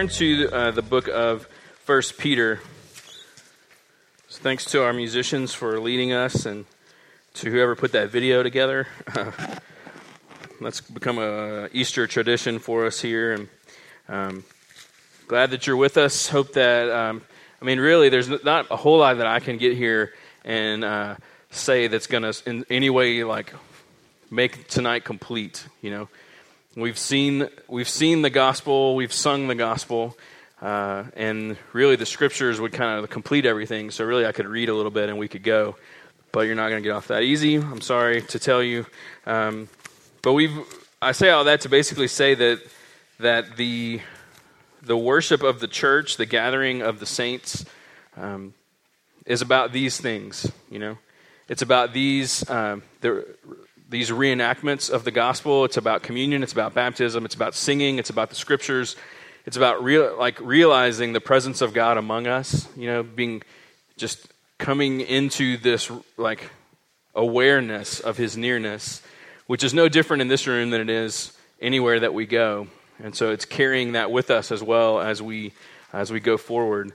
turn to uh, the book of First Peter. So thanks to our musicians for leading us and to whoever put that video together. That's become a Easter tradition for us here, and um, glad that you're with us. Hope that um, I mean, really, there's not a whole lot that I can get here and uh, say that's going to in any way like make tonight complete. You know, We've seen, we've seen the gospel, we've sung the gospel, uh, and really the scriptures would kind of complete everything. So, really, I could read a little bit and we could go. But you're not going to get off that easy. I'm sorry to tell you. Um, but we've, I say all that to basically say that, that the, the worship of the church, the gathering of the saints, um, is about these things, you know. It's about these, um, the, these reenactments of the gospel. It's about communion, it's about baptism, it's about singing, it's about the scriptures. It's about real, like realizing the presence of God among us, you know, being just coming into this like awareness of his nearness, which is no different in this room than it is anywhere that we go. And so it's carrying that with us as well as we as we go forward,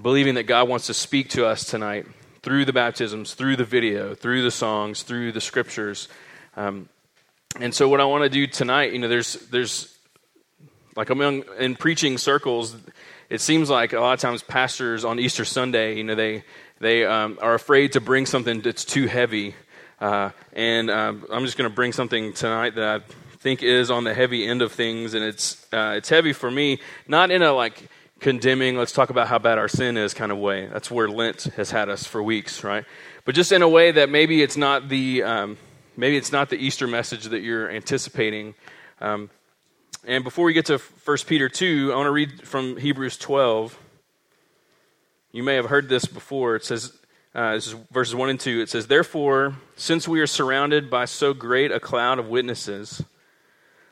believing that God wants to speak to us tonight through the baptisms, through the video, through the songs, through the scriptures. Um, and so, what I want to do tonight, you know, there's there's like among in preaching circles, it seems like a lot of times pastors on Easter Sunday, you know, they they um, are afraid to bring something that's too heavy. Uh, and um, I'm just going to bring something tonight that I think is on the heavy end of things, and it's uh, it's heavy for me, not in a like condemning, let's talk about how bad our sin is kind of way. That's where Lent has had us for weeks, right? But just in a way that maybe it's not the um, maybe it's not the Easter message that you're anticipating. Um, and before we get to 1 Peter 2, I want to read from Hebrews 12. You may have heard this before. It says, uh, this is verses 1 and 2. It says, Therefore, since we are surrounded by so great a cloud of witnesses,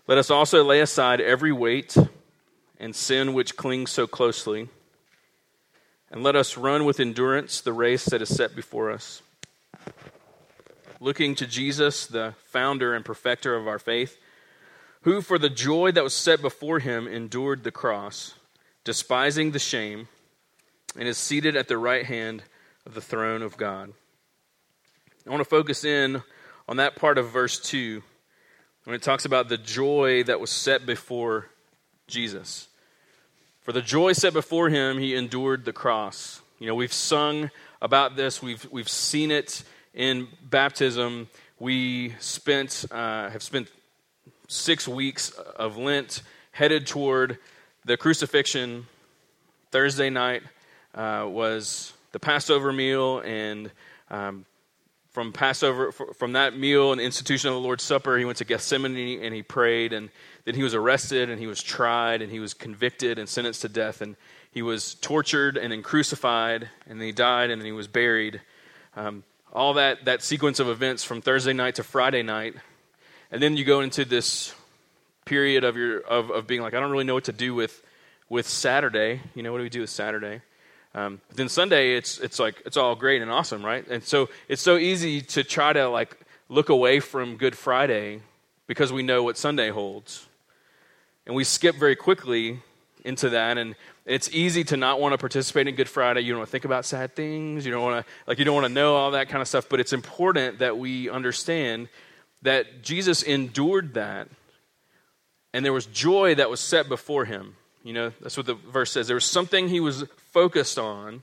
let us also lay aside every weight and sin which clings so closely. And let us run with endurance the race that is set before us. Looking to Jesus, the founder and perfecter of our faith, who for the joy that was set before him endured the cross, despising the shame, and is seated at the right hand the throne of God. I want to focus in on that part of verse 2 when it talks about the joy that was set before Jesus. For the joy set before him, he endured the cross. You know, we've sung about this, we've, we've seen it in baptism. We spent, uh, have spent six weeks of Lent headed toward the crucifixion. Thursday night uh, was the Passover meal, and um, from Passover, from that meal and the institution of the Lord's Supper, he went to Gethsemane and he prayed, and then he was arrested and he was tried and he was convicted and sentenced to death, and he was tortured and then crucified, and then he died and then he was buried. Um, all that, that sequence of events from Thursday night to Friday night, and then you go into this period of your of, of being like, I don't really know what to do with with Saturday. You know, what do we do with Saturday? Um, but then Sunday, it's it's like it's all great and awesome, right? And so it's so easy to try to like look away from Good Friday because we know what Sunday holds, and we skip very quickly into that. And it's easy to not want to participate in Good Friday. You don't want to think about sad things. You don't want to like you don't want to know all that kind of stuff. But it's important that we understand that Jesus endured that, and there was joy that was set before him. You know, that's what the verse says. There was something he was focused on,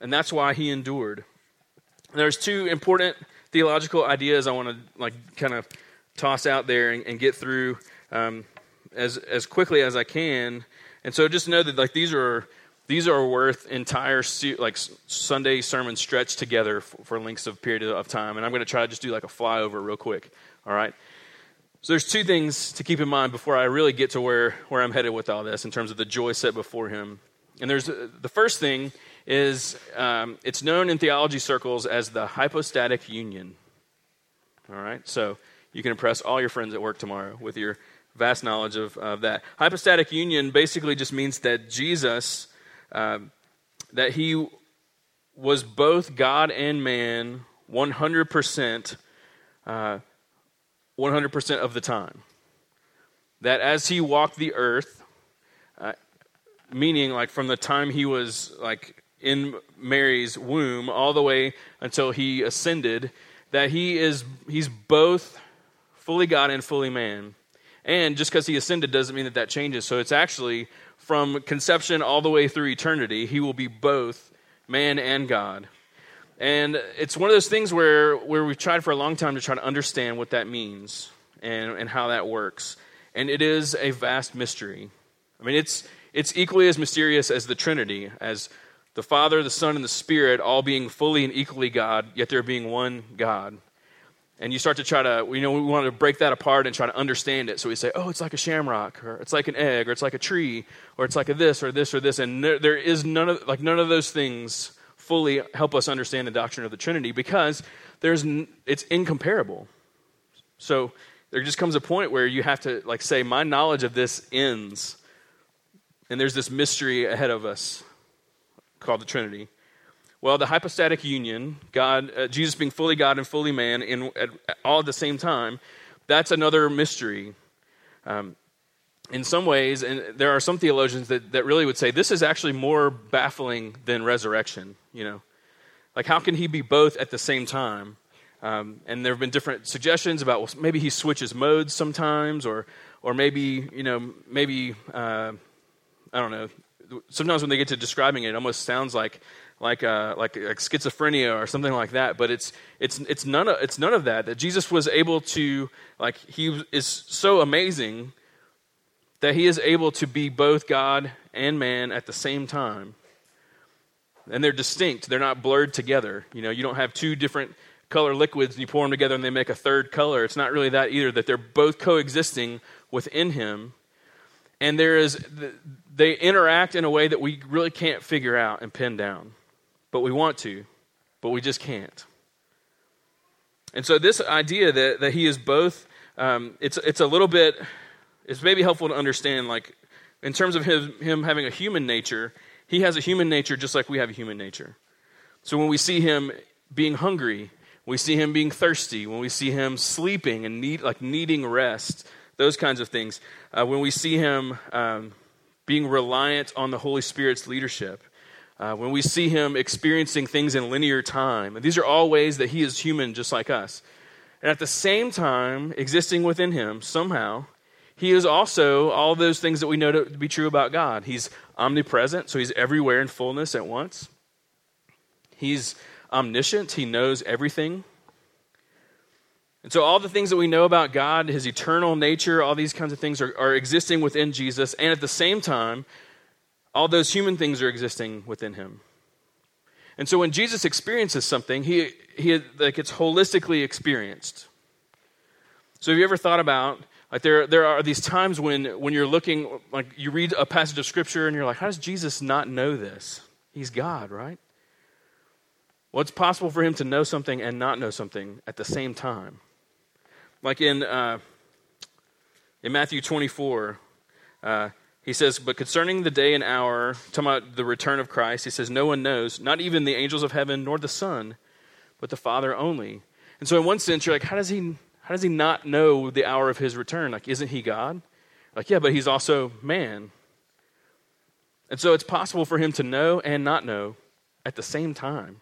and that's why he endured. There's two important theological ideas I want to like kind of toss out there and, and get through um, as as quickly as I can. And so just know that like these are these are worth entire like Sunday sermon stretched together for, for lengths of period of time. And I'm going to try to just do like a flyover real quick. All right. So there's two things to keep in mind before I really get to where, where I'm headed with all this in terms of the joy set before him. And there's uh, the first thing is um, it's known in theology circles as the hypostatic union. All right, so you can impress all your friends at work tomorrow with your vast knowledge of, of that. Hypostatic union basically just means that Jesus, uh, that he was both God and man 100%, uh, 100% of the time. That as he walked the earth, meaning like from the time he was like in Mary's womb all the way until he ascended, that he is he's both fully God and fully man. And just because he ascended doesn't mean that that changes. So it's actually from conception all the way through eternity, he will be both man and God. And it's one of those things where, where we've tried for a long time to try to understand what that means and, and how that works. And it is a vast mystery. I mean, it's, it's equally as mysterious as the Trinity, as the Father, the Son, and the Spirit all being fully and equally God, yet there being one God. And you start to try to, you know, we want to break that apart and try to understand it. So we say, oh, it's like a shamrock, or it's like an egg, or it's like a tree, or it's like a this, or this, or this. And there, there is none of, like, none of those things fully help us understand the doctrine of the Trinity because there's, it's incomparable. So there just comes a point where you have to, like, say, my knowledge of this ends. And there's this mystery ahead of us called the Trinity. Well, the hypostatic union, God, uh, Jesus being fully God and fully man, in at, all at the same time, that's another mystery. Um, in some ways, and there are some theologians that, that really would say this is actually more baffling than resurrection. You know, like how can he be both at the same time? Um, and there have been different suggestions about well, maybe he switches modes sometimes, or or maybe you know maybe uh, I don't know. Sometimes when they get to describing it, it almost sounds like like, uh, like, like schizophrenia or something like that. But it's, it's, it's, none of, it's none of that. That Jesus was able to, like, he is so amazing that he is able to be both God and man at the same time. And they're distinct, they're not blurred together. You know, you don't have two different color liquids and you pour them together and they make a third color. It's not really that either, that they're both coexisting within him. And there is, they interact in a way that we really can't figure out and pin down but we want to, but we just can't. And so, this idea that, that he is both, um, it's, it's a little bit, it's maybe helpful to understand, like, in terms of him, him having a human nature, he has a human nature just like we have a human nature. So, when we see him being hungry, we see him being thirsty, when we see him sleeping and need, like needing rest, those kinds of things, uh, when we see him um, being reliant on the Holy Spirit's leadership, uh, when we see him experiencing things in linear time. And these are all ways that he is human just like us. And at the same time, existing within him somehow, he is also all those things that we know to be true about God. He's omnipresent, so he's everywhere in fullness at once. He's omniscient, he knows everything. And so, all the things that we know about God, his eternal nature, all these kinds of things are, are existing within Jesus. And at the same time, all those human things are existing within him. And so when Jesus experiences something, he, he like it's holistically experienced. So have you ever thought about like there there are these times when when you're looking like you read a passage of scripture and you're like, how does Jesus not know this? He's God, right? Well, it's possible for him to know something and not know something at the same time. Like in uh, in Matthew 24, uh, he says, But concerning the day and hour, talking about the return of Christ, he says, No one knows, not even the angels of heaven, nor the Son, but the Father only. And so, in one sense, you're like, How does he, how does he not know the hour of his return? Like, isn't he God? Like, yeah, but he's also man. And so, it's possible for him to know and not know at the same time.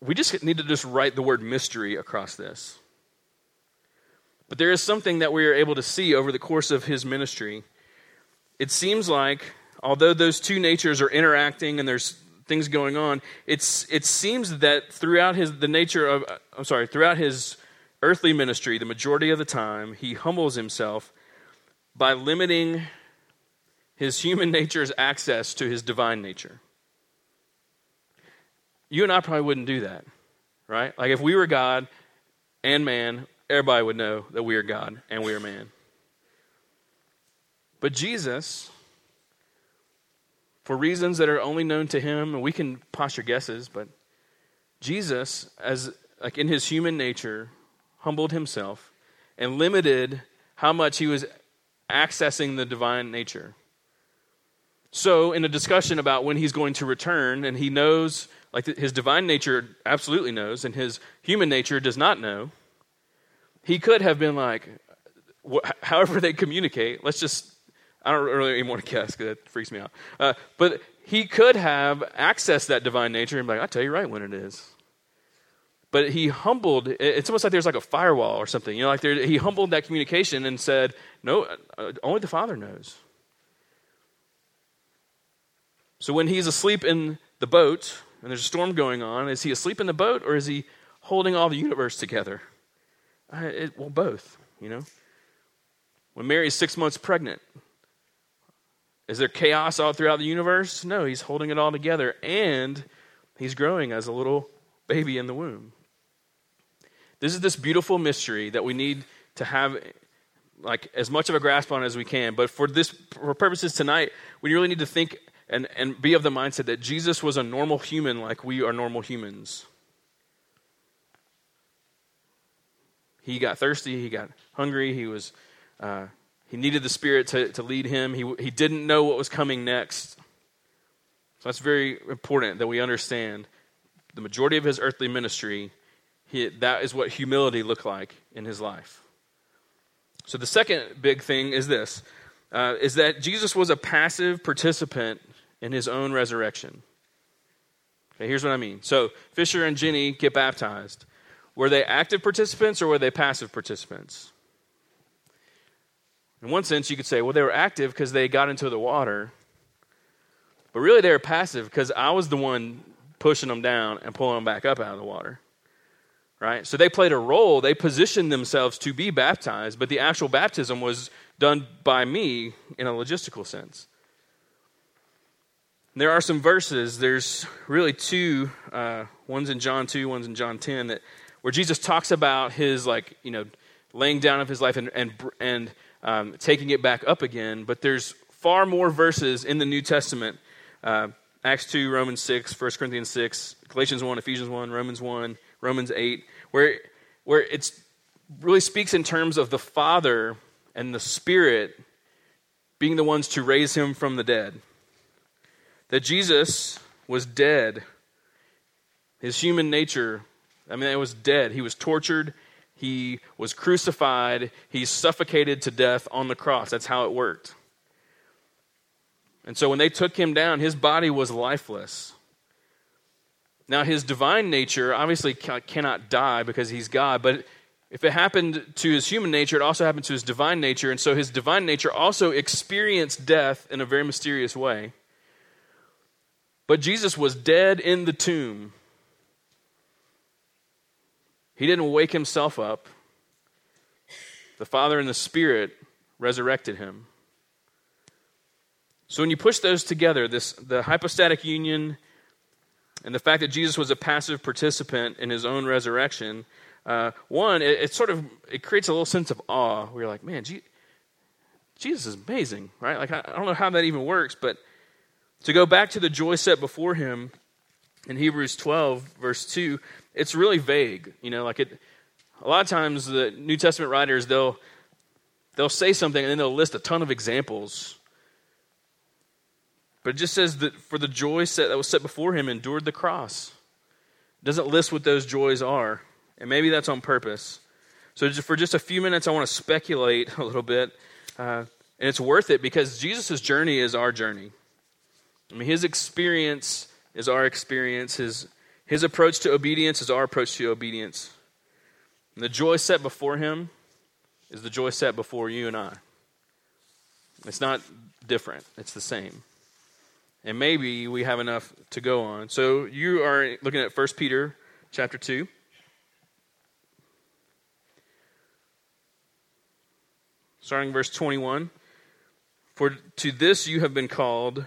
We just need to just write the word mystery across this. But there is something that we are able to see over the course of his ministry. It seems like, although those two natures are interacting and there's things going on, it's, it seems that throughout his, the nature of, I'm sorry, throughout his earthly ministry, the majority of the time, he humbles himself by limiting his human nature's access to his divine nature. You and I probably wouldn't do that, right? Like if we were God and man, everybody would know that we are God and we are man. But Jesus, for reasons that are only known to him, and we can posture guesses, but Jesus, as like in his human nature, humbled himself and limited how much he was accessing the divine nature. So, in a discussion about when he's going to return, and he knows, like his divine nature absolutely knows, and his human nature does not know, he could have been like, however they communicate, let's just, I don't really even want to guess because that freaks me out. Uh, but he could have accessed that divine nature and be like, I'll tell you right when it is. But he humbled, it's almost like there's like a firewall or something. You know, like there, he humbled that communication and said, No, uh, only the Father knows. So when he's asleep in the boat and there's a storm going on, is he asleep in the boat or is he holding all the universe together? Uh, it, well, both, you know. When Mary's six months pregnant, is there chaos all throughout the universe? No, he's holding it all together and he's growing as a little baby in the womb. This is this beautiful mystery that we need to have like as much of a grasp on as we can. But for this for purposes tonight, we really need to think and, and be of the mindset that Jesus was a normal human like we are normal humans. He got thirsty, he got hungry, he was uh, he needed the Spirit to, to lead him. He, he didn't know what was coming next. So that's very important that we understand the majority of his earthly ministry he, that is what humility looked like in his life. So the second big thing is this uh, is that Jesus was a passive participant in his own resurrection. Okay, here's what I mean. So Fisher and Jenny get baptized. Were they active participants or were they passive participants? In one sense, you could say, well, they were active because they got into the water. But really, they were passive because I was the one pushing them down and pulling them back up out of the water right? So they played a role. They positioned themselves to be baptized, but the actual baptism was done by me in a logistical sense. There are some verses. There's really two. Uh, one's in John two, one's in John ten, that where Jesus talks about his like you know laying down of his life and and and um, taking it back up again. But there's far more verses in the New Testament. Uh, Acts 2, Romans 6, 1 Corinthians 6, Galatians 1, Ephesians 1, Romans 1, Romans 8, where, where it really speaks in terms of the Father and the Spirit being the ones to raise him from the dead. That Jesus was dead. His human nature, I mean, it was dead. He was tortured. He was crucified. He suffocated to death on the cross. That's how it worked. And so when they took him down, his body was lifeless. Now, his divine nature obviously cannot die because he's God, but if it happened to his human nature, it also happened to his divine nature. And so his divine nature also experienced death in a very mysterious way. But Jesus was dead in the tomb. He didn't wake himself up. The Father and the Spirit resurrected him. So when you push those together, this the hypostatic union and the fact that Jesus was a passive participant in his own resurrection, uh, one, it, it, sort of it creates a little sense of awe. You're like, man, Jesus is amazing, right? Like I, I don't know how that even works, but to go back to the joy set before him in Hebrews 12 verse 2, it's really vague. You know, like it. A lot of times the New Testament writers they'll they'll say something and then they'll list a ton of examples but it just says that for the joy set that was set before him, endured the cross. It doesn't list what those joys are. And maybe that's on purpose. So for just a few minutes, I want to speculate a little bit. Uh, and it's worth it because Jesus' journey is our journey. I mean, his experience is our experience. His, his approach to obedience is our approach to obedience. And the joy set before him is the joy set before you and I. It's not different, it's the same and maybe we have enough to go on. So you are looking at 1 Peter chapter 2. Starting verse 21. For to this you have been called,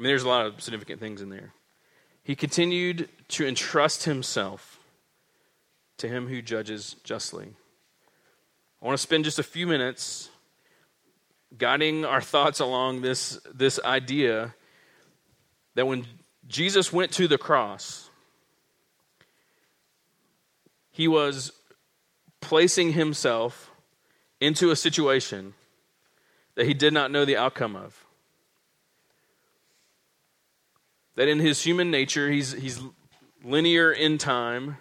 I mean, there's a lot of significant things in there. He continued to entrust himself to him who judges justly. I want to spend just a few minutes guiding our thoughts along this, this idea that when Jesus went to the cross, he was placing himself into a situation that he did not know the outcome of. That in his human nature, he's, he's linear in time.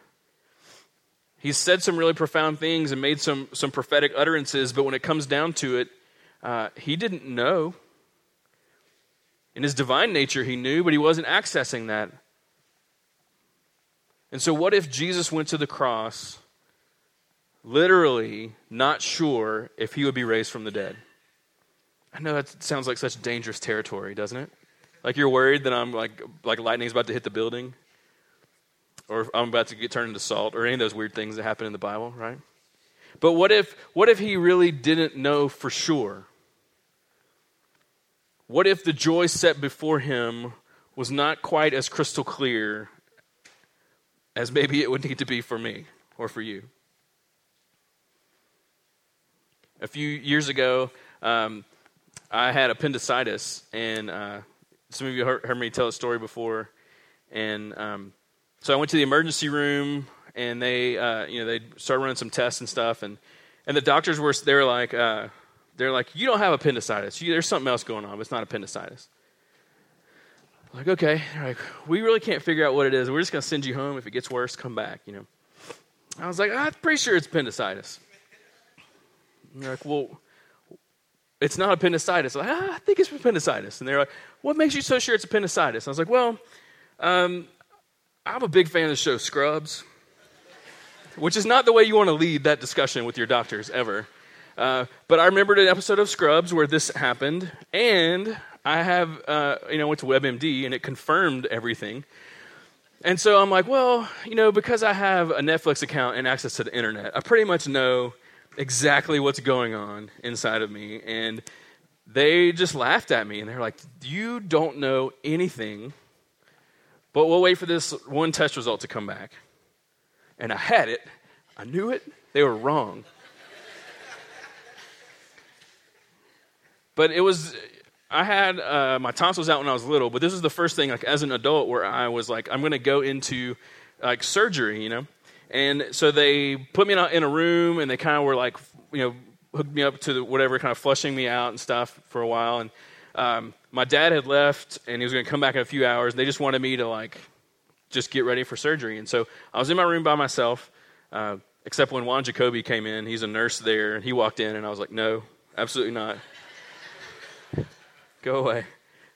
He's said some really profound things and made some, some prophetic utterances, but when it comes down to it, uh, he didn't know. In his divine nature, he knew, but he wasn't accessing that. And so, what if Jesus went to the cross, literally not sure if he would be raised from the dead? I know that sounds like such dangerous territory, doesn't it? Like you're worried that I'm like like lightning's about to hit the building, or I'm about to get turned into salt, or any of those weird things that happen in the Bible, right? But what if what if he really didn't know for sure? What if the joy set before him was not quite as crystal clear as maybe it would need to be for me or for you? A few years ago, um, I had appendicitis, and uh, some of you heard, heard, me tell a story before. And um, so I went to the emergency room, and they, uh, you know, they started running some tests and stuff, and and the doctors were they were like, uh, they're like, you don't have appendicitis. You, there's something else going on. But it's not appendicitis. I'm like, okay. They're like, we really can't figure out what it is. We're just gonna send you home. If it gets worse, come back. You know. I was like, I'm pretty sure it's appendicitis. And they're like, well it's not appendicitis. I'm like, ah, I think it's appendicitis. And they're like, what makes you so sure it's appendicitis? I was like, well, um, I'm a big fan of the show Scrubs, which is not the way you want to lead that discussion with your doctors ever. Uh, but I remembered an episode of Scrubs where this happened, and I have, uh, you know, went to WebMD, and it confirmed everything. And so I'm like, well, you know, because I have a Netflix account and access to the internet, I pretty much know exactly what's going on inside of me. And they just laughed at me and they're like, You don't know anything, but we'll wait for this one test result to come back. And I had it, I knew it, they were wrong. but it was, I had uh, my tonsils out when I was little, but this was the first thing, like as an adult, where I was like, I'm going to go into like surgery, you know? And so they put me in a, room and they kind of were like, you know, hooked me up to the, whatever, kind of flushing me out and stuff for a while. And um, my dad had left and he was going to come back in a few hours. And they just wanted me to like just get ready for surgery. And so I was in my room by myself, uh, except when Juan Jacoby came in. He's a nurse there. And he walked in and I was like, no, absolutely not. Go away.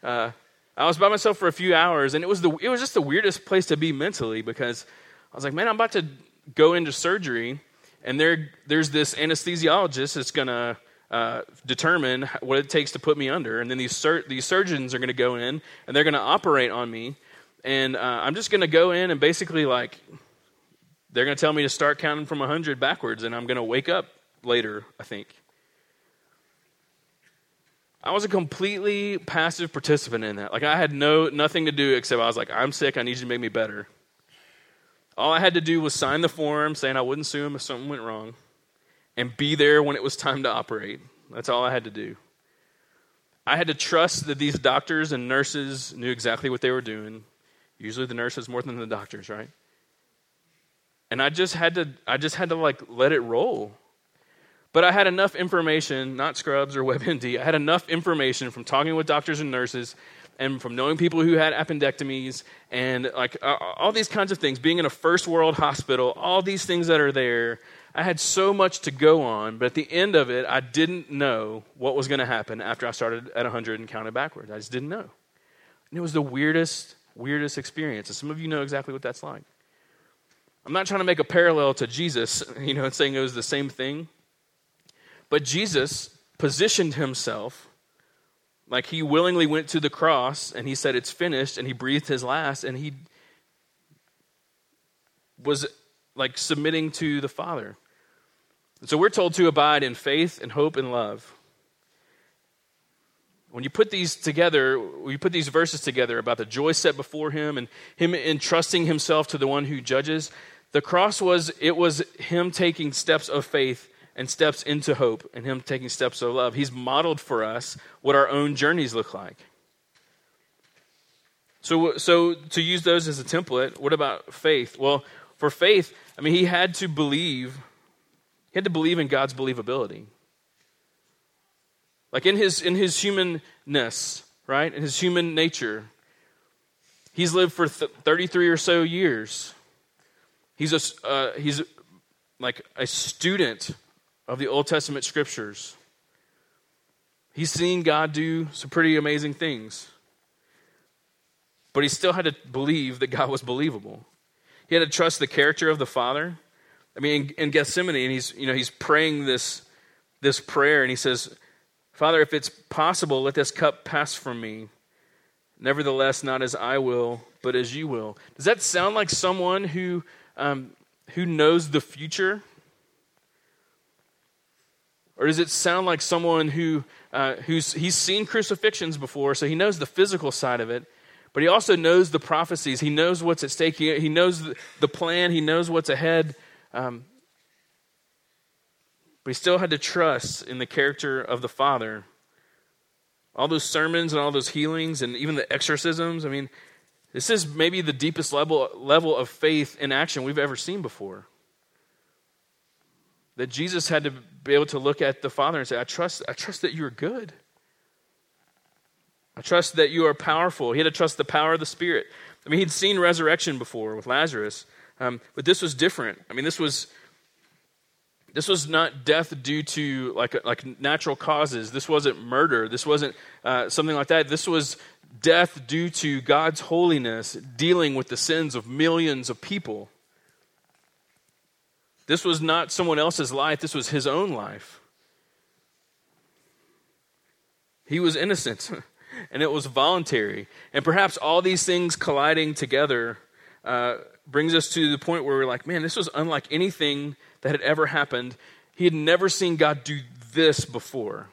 Uh, I was by myself for a few hours, and it was the it was just the weirdest place to be mentally because I was like, man, I'm about to go into surgery, and there, there's this anesthesiologist that's going to uh, determine what it takes to put me under. And then these, sur- these surgeons are going to go in, and they're going to operate on me. And uh, I'm just going to go in and basically, like, they're going to tell me to start counting from 100 backwards, and I'm going to wake up later, I think. I was a completely passive participant in that. Like I had no nothing to do except I was like, I'm sick. I need you to make me better. All I had to do was sign the form saying I wouldn't sue him if something went wrong and be there when it was time to operate. That's all I had to do. I had to trust that these doctors and nurses knew exactly what they were doing. Usually the nurses more than the doctors, right? And I just had to I just had to like let it roll. But I had enough information, not Scrubs or WebMD. I had enough information from talking with doctors and nurses and from knowing people who had appendectomies and like uh, all these kinds of things, being in a first world hospital, all these things that are there. I had so much to go on, but at the end of it, I didn't know what was going to happen after I started at 100 and counted backwards. I just didn't know. And it was the weirdest, weirdest experience. And some of you know exactly what that's like. I'm not trying to make a parallel to Jesus, you know, saying it was the same thing. But Jesus positioned himself like he willingly went to the cross and he said, It's finished, and he breathed his last, and he was like submitting to the Father. So we're told to abide in faith and hope and love. When you put these together, we put these verses together about the joy set before him and him entrusting himself to the one who judges, the cross was it was him taking steps of faith and steps into hope and him taking steps of love. He's modeled for us what our own journeys look like. So, so to use those as a template, what about faith? Well, for faith, I mean, he had to believe, he had to believe in God's believability. Like in his in his humanness, right? In his human nature. He's lived for th- 33 or so years. He's a uh, he's like a student of the Old Testament scriptures. He's seen God do some pretty amazing things. But he still had to believe that God was believable. He had to trust the character of the Father. I mean, in, in Gethsemane, and he's you know he's praying this this prayer, and he says, Father, if it's possible, let this cup pass from me. Nevertheless, not as I will, but as you will. Does that sound like someone who, um, who knows the future? Or does it sound like someone who, uh, who's he's seen crucifixions before, so he knows the physical side of it, but he also knows the prophecies. He knows what's at stake. He, he knows the, plan. He knows what's ahead. Um, but he still had to trust in the character of the Father. All those sermons and all those healings and even the exorcisms, I mean, this is maybe the deepest level, level of faith in action we've ever seen before. That Jesus had to be able to look at the Father and say, I trust, I trust that you are good. I trust that you are powerful. He had to trust the power of the Spirit. I mean, he'd seen resurrection before with Lazarus, um, but this was different. I mean, this was this was not death due to like, like natural causes. This wasn't murder. This wasn't uh, something like that. This was death due to God's holiness dealing with the sins of millions of people. This was not someone else's life, this was his own life. He was innocent, and it was voluntary. And perhaps all these things colliding together uh, brings us to the point where we're like, man, this was unlike anything that had ever happened. He had never seen God do this before.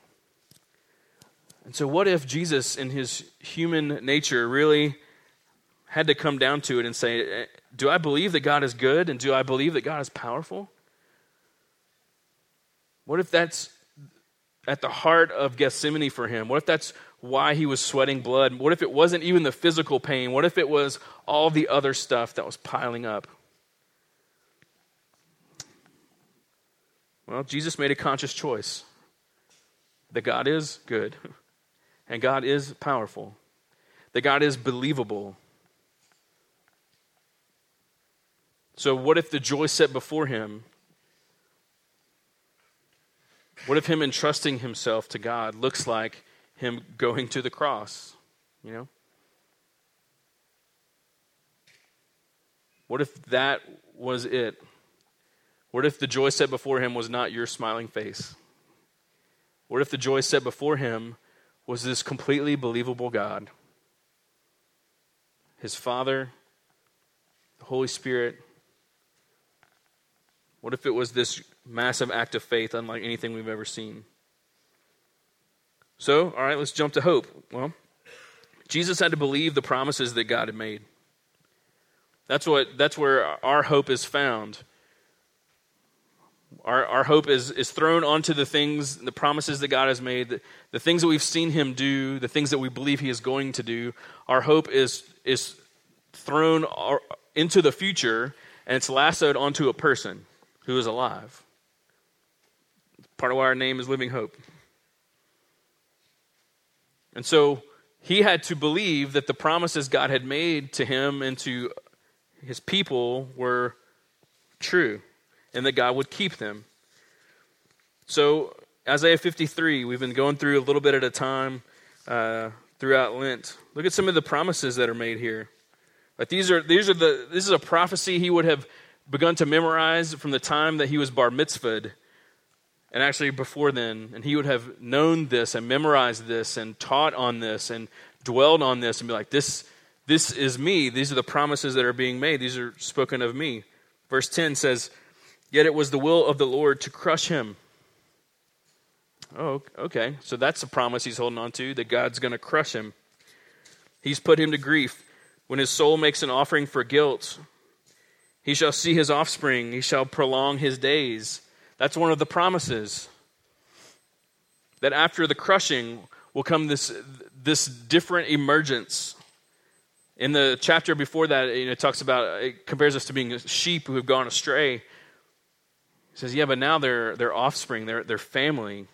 And so, what if Jesus, in his human nature, really had to come down to it and say, Do I believe that God is good and do I believe that God is powerful? What if that's at the heart of Gethsemane for him? What if that's why he was sweating blood? What if it wasn't even the physical pain? What if it was all the other stuff that was piling up? Well, Jesus made a conscious choice that God is good and God is powerful, that God is believable. So, what if the joy set before him? What if him entrusting himself to God looks like him going to the cross? You know? What if that was it? What if the joy set before him was not your smiling face? What if the joy set before him was this completely believable God? His Father, the Holy Spirit. What if it was this massive act of faith unlike anything we've ever seen? So, all right, let's jump to hope. Well, Jesus had to believe the promises that God had made. That's what that's where our hope is found. Our, our hope is, is thrown onto the things, the promises that God has made, the, the things that we've seen Him do, the things that we believe He is going to do. Our hope is, is thrown into the future and it's lassoed onto a person who is alive. Part of why our name is Living Hope. And so he had to believe that the promises God had made to him and to his people were true and that God would keep them. So, Isaiah 53, we've been going through a little bit at a time uh, throughout Lent. Look at some of the promises that are made here. Like these are these are the this is a prophecy he would have begun to memorize from the time that he was bar mitzvahed, and actually before then, and he would have known this and memorized this and taught on this and dwelled on this and be like, this this is me. These are the promises that are being made. These are spoken of me. Verse 10 says, Yet it was the will of the Lord to crush him. Oh, okay. So that's a promise he's holding on to that God's going to crush him. He's put him to grief. When his soul makes an offering for guilt, he shall see his offspring, he shall prolong his days. That's one of the promises. That after the crushing will come this, this different emergence. In the chapter before that, you know, it talks about, it compares us to being sheep who have gone astray. He says, yeah, but now they're, they're offspring, they're, they're family.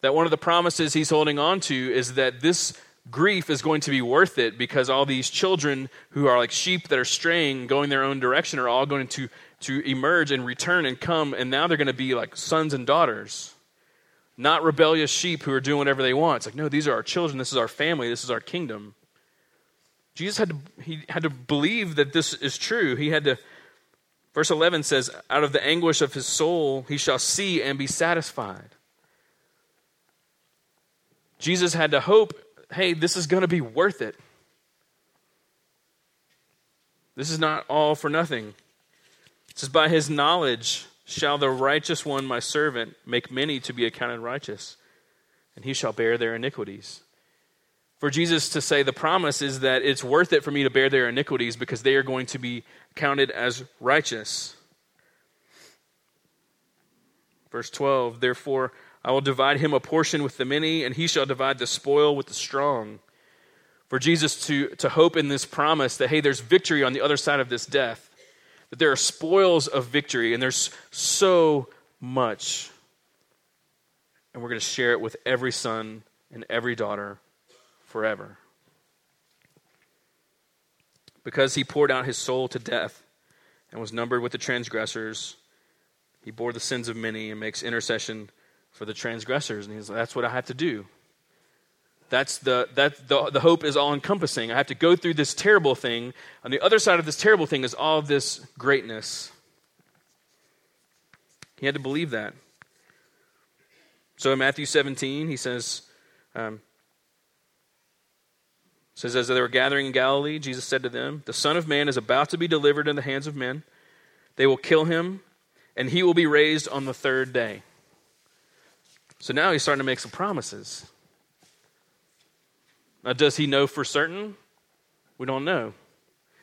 That one of the promises he's holding on to is that this grief is going to be worth it because all these children who are like sheep that are straying, going their own direction, are all going to, to emerge and return and come, and now they're going to be like sons and daughters. Not rebellious sheep who are doing whatever they want. It's like, no, these are our children. This is our family. This is our kingdom. Jesus had to, he had to believe that this is true. He had to, verse 11 says, out of the anguish of his soul, he shall see and be satisfied. Jesus had to hope hey, this is going to be worth it. This is not all for nothing. It says, By his knowledge shall the righteous one, my servant, make many to be accounted righteous, and he shall bear their iniquities. For Jesus to say the promise is that it's worth it for me to bear their iniquities because they are going to be counted as righteous. Verse 12, therefore, I will divide him a portion with the many, and he shall divide the spoil with the strong. For Jesus to, to hope in this promise that, hey, there's victory on the other side of this death, that there are spoils of victory, and there's so much. And we're going to share it with every son and every daughter forever. Because he poured out his soul to death and was numbered with the transgressors, he bore the sins of many and makes intercession for the transgressors. And he's like, that's what I have to do. That's the, that, the, the hope is all encompassing. I have to go through this terrible thing. On the other side of this terrible thing is all of this greatness. He had to believe that. So in Matthew 17, he says, um, says, as they were gathering in Galilee, Jesus said to them, The Son of Man is about to be delivered in the hands of men. They will kill him, and he will be raised on the third day. So now he's starting to make some promises. Now, does he know for certain? We don't know.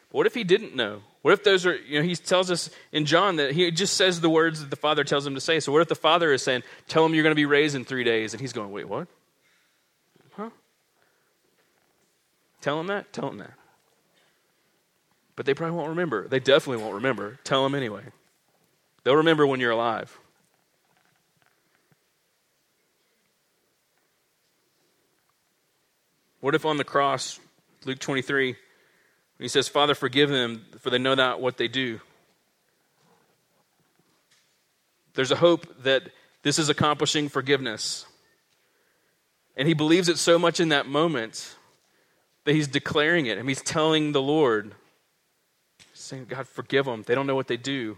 But what if he didn't know? What if those are, you know, he tells us in John that he just says the words that the Father tells him to say. So what if the Father is saying, tell him you're going to be raised in three days? And he's going, wait, what? Huh? Tell him that? Tell him that. But they probably won't remember. They definitely won't remember. Tell them anyway. They'll remember when you're alive. What if on the cross, Luke 23, he says, Father, forgive them, for they know not what they do? There's a hope that this is accomplishing forgiveness. And he believes it so much in that moment that he's declaring it. and he's telling the Lord, saying, God, forgive them. They don't know what they do.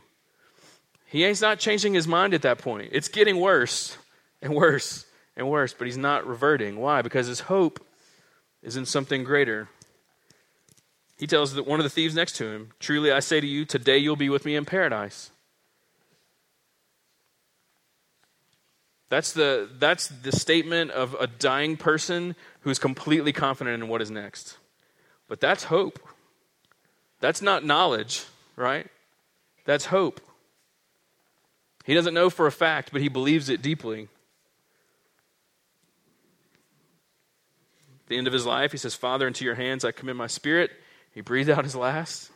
He ain't not changing his mind at that point. It's getting worse and worse and worse, but he's not reverting. Why? Because his hope is in something greater. He tells that one of the thieves next to him, Truly I say to you, today you'll be with me in paradise. That's the, that's the statement of a dying person who's completely confident in what is next. But that's hope. That's not knowledge, right? That's hope. He doesn't know for a fact, but he believes it deeply. The end of his life, he says, Father, into your hands I commit my spirit. He breathed out his last.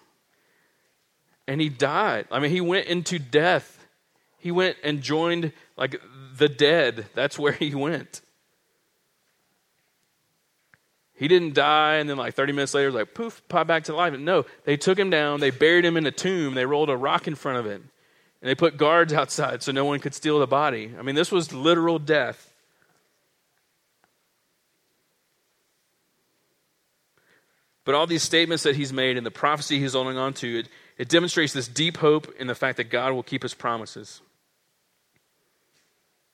And he died. I mean, he went into death. He went and joined like the dead. That's where he went. He didn't die and then like 30 minutes later, like poof, pop back to life. And No, they took him down, they buried him in a tomb, they rolled a rock in front of it, and they put guards outside so no one could steal the body. I mean, this was literal death. But all these statements that he's made and the prophecy he's holding on to, it, it demonstrates this deep hope in the fact that God will keep his promises.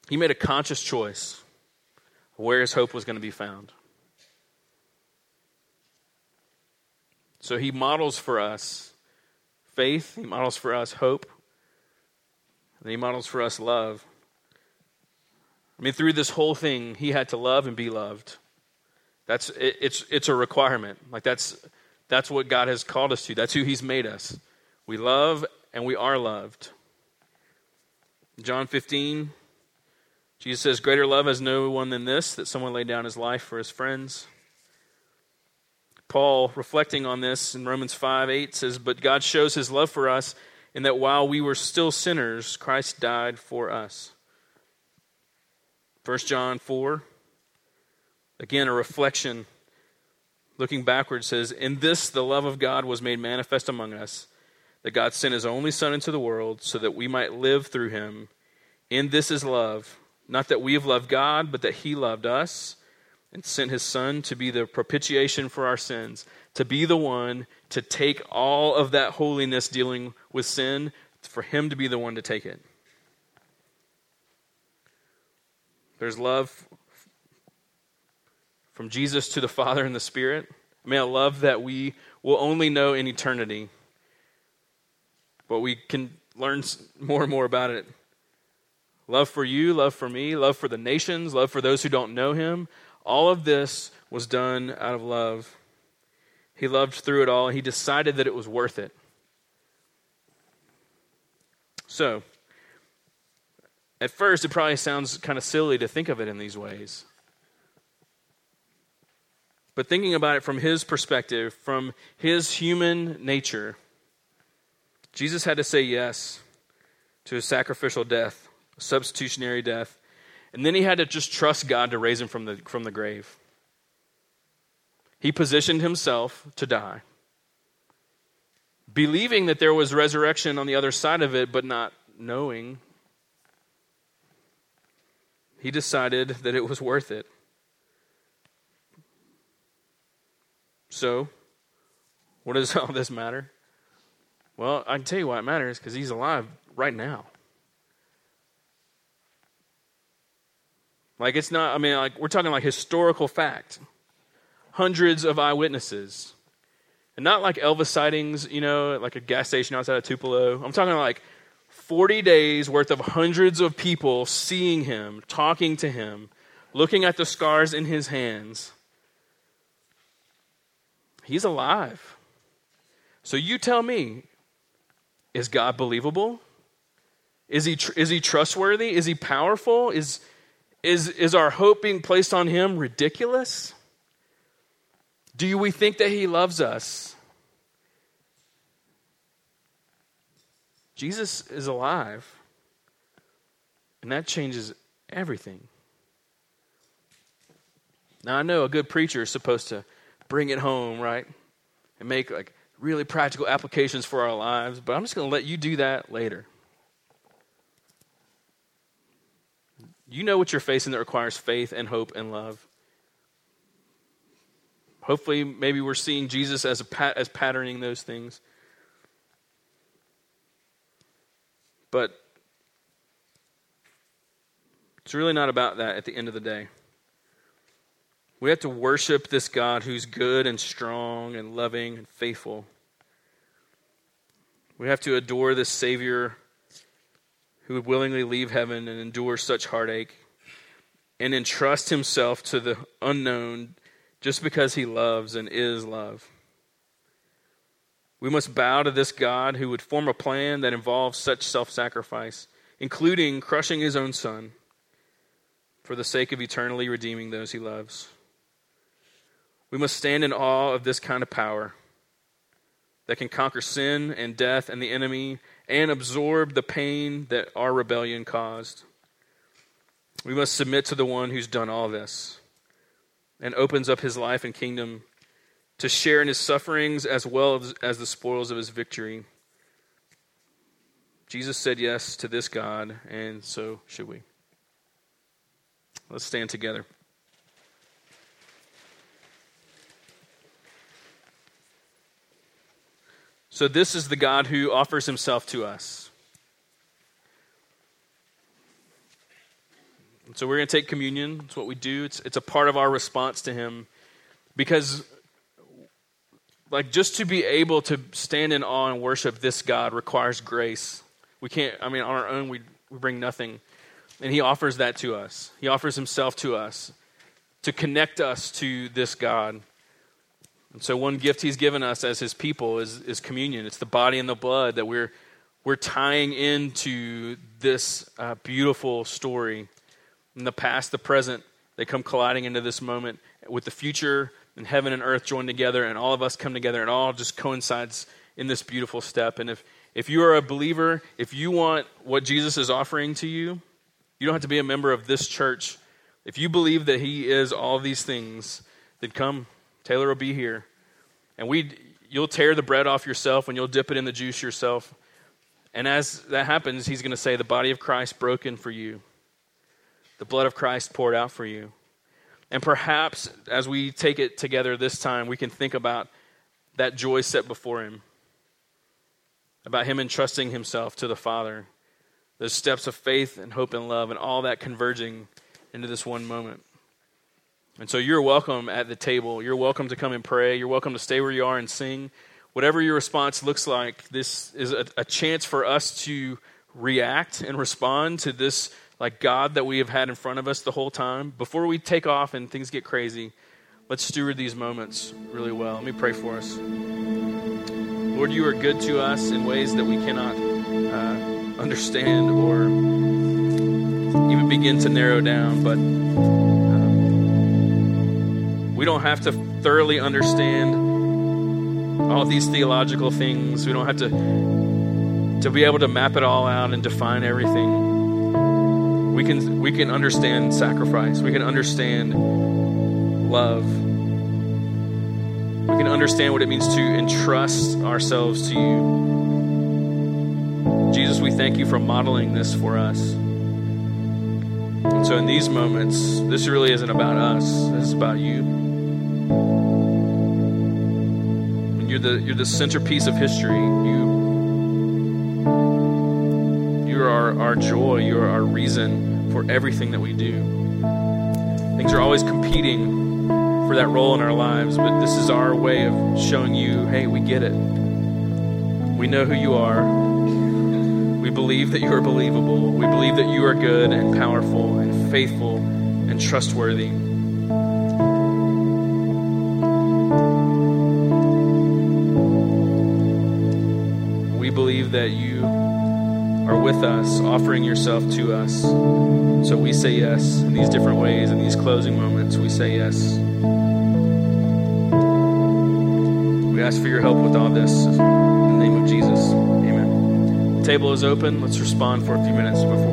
He made a conscious choice where his hope was going to be found. So he models for us faith, he models for us hope. And he models for us love. I mean, through this whole thing, he had to love and be loved. That's it, it's it's a requirement. Like that's that's what God has called us to. That's who He's made us. We love and we are loved. John 15, Jesus says, Greater love has no one than this, that someone lay down his life for his friends. Paul, reflecting on this in Romans 5 8, says, But God shows his love for us in that while we were still sinners, Christ died for us. 1 John 4, again, a reflection looking backward says, In this the love of God was made manifest among us, that God sent his only Son into the world so that we might live through him. In this is love, not that we have loved God, but that he loved us and sent his Son to be the propitiation for our sins, to be the one to take all of that holiness dealing with sin, for him to be the one to take it. There's love from Jesus to the Father and the Spirit. I mean, a love that we will only know in eternity, but we can learn more and more about it. Love for you, love for me, love for the nations, love for those who don't know Him. All of this was done out of love. He loved through it all, and He decided that it was worth it. So, at first, it probably sounds kind of silly to think of it in these ways. But thinking about it from his perspective, from his human nature, Jesus had to say yes to a sacrificial death, a substitutionary death. And then he had to just trust God to raise him from the, from the grave. He positioned himself to die, believing that there was resurrection on the other side of it, but not knowing. He decided that it was worth it. So, what does all this matter? Well, I can tell you why it matters because he's alive right now. Like, it's not, I mean, like, we're talking like historical fact. Hundreds of eyewitnesses. And not like Elvis sightings, you know, like a gas station outside of Tupelo. I'm talking like 40 days worth of hundreds of people seeing him, talking to him, looking at the scars in his hands He's alive. So you tell me, is God believable? Is he, tr- is he trustworthy? Is he powerful? Is, is, is our hope being placed on him ridiculous? Do we think that he loves us? Jesus is alive, and that changes everything. Now, I know a good preacher is supposed to bring it home, right? And make like really practical applications for our lives, but I'm just going to let you do that later. You know what you're facing that requires faith and hope and love. Hopefully, maybe we're seeing Jesus as, a pat, as patterning those things. But it's really not about that at the end of the day. We have to worship this God who's good and strong and loving and faithful. We have to adore this Savior who would willingly leave heaven and endure such heartache and entrust himself to the unknown just because he loves and is love. We must bow to this God who would form a plan that involves such self sacrifice, including crushing his own son for the sake of eternally redeeming those he loves. We must stand in awe of this kind of power that can conquer sin and death and the enemy and absorb the pain that our rebellion caused. We must submit to the one who's done all this and opens up his life and kingdom to share in his sufferings as well as the spoils of his victory. Jesus said yes to this God, and so should we. Let's stand together. So, this is the God who offers himself to us. And so, we're going to take communion. It's what we do, it's, it's a part of our response to him. Because, like, just to be able to stand in awe and worship this God requires grace. We can't, I mean, on our own, we, we bring nothing. And he offers that to us. He offers himself to us to connect us to this God. And so, one gift he's given us as his people is, is communion. It's the body and the blood that we're, we're tying into this uh, beautiful story. In the past, the present, they come colliding into this moment with the future and heaven and earth joined together, and all of us come together, and all just coincides in this beautiful step. And if, if you are a believer, if you want what Jesus is offering to you, you don't have to be a member of this church. If you believe that He is all these things, then come. Taylor will be here. And we, you'll tear the bread off yourself and you'll dip it in the juice yourself. And as that happens, He's going to say, The body of Christ broken for you, the blood of Christ poured out for you. And perhaps as we take it together this time, we can think about that joy set before Him, about Him entrusting Himself to the Father, those steps of faith and hope and love, and all that converging into this one moment. And so you're welcome at the table. You're welcome to come and pray. You're welcome to stay where you are and sing. Whatever your response looks like, this is a, a chance for us to react and respond to this like God that we have had in front of us the whole time. Before we take off and things get crazy, let's steward these moments really well. Let me pray for us. Lord, you are good to us in ways that we cannot uh, understand or even begin to narrow down, but we don't have to thoroughly understand all these theological things. We don't have to to be able to map it all out and define everything. We can we can understand sacrifice. We can understand love. We can understand what it means to entrust ourselves to you. Jesus, we thank you for modeling this for us. And so in these moments, this really isn't about us. This is about you. The you're the centerpiece of history. You you are our, joy. You are our reason for everything that we do. Things are always competing for that role in our lives, but this is our way of showing you, hey, we get it. We know who you are. We believe that you are believable. We believe that you are good and powerful and faithful and trustworthy. That you are with us, offering yourself to us. So we say yes in these different ways, in these closing moments, we say yes. We ask for your help with all this. In the name of Jesus, amen. The table is open. Let's respond for a few minutes before.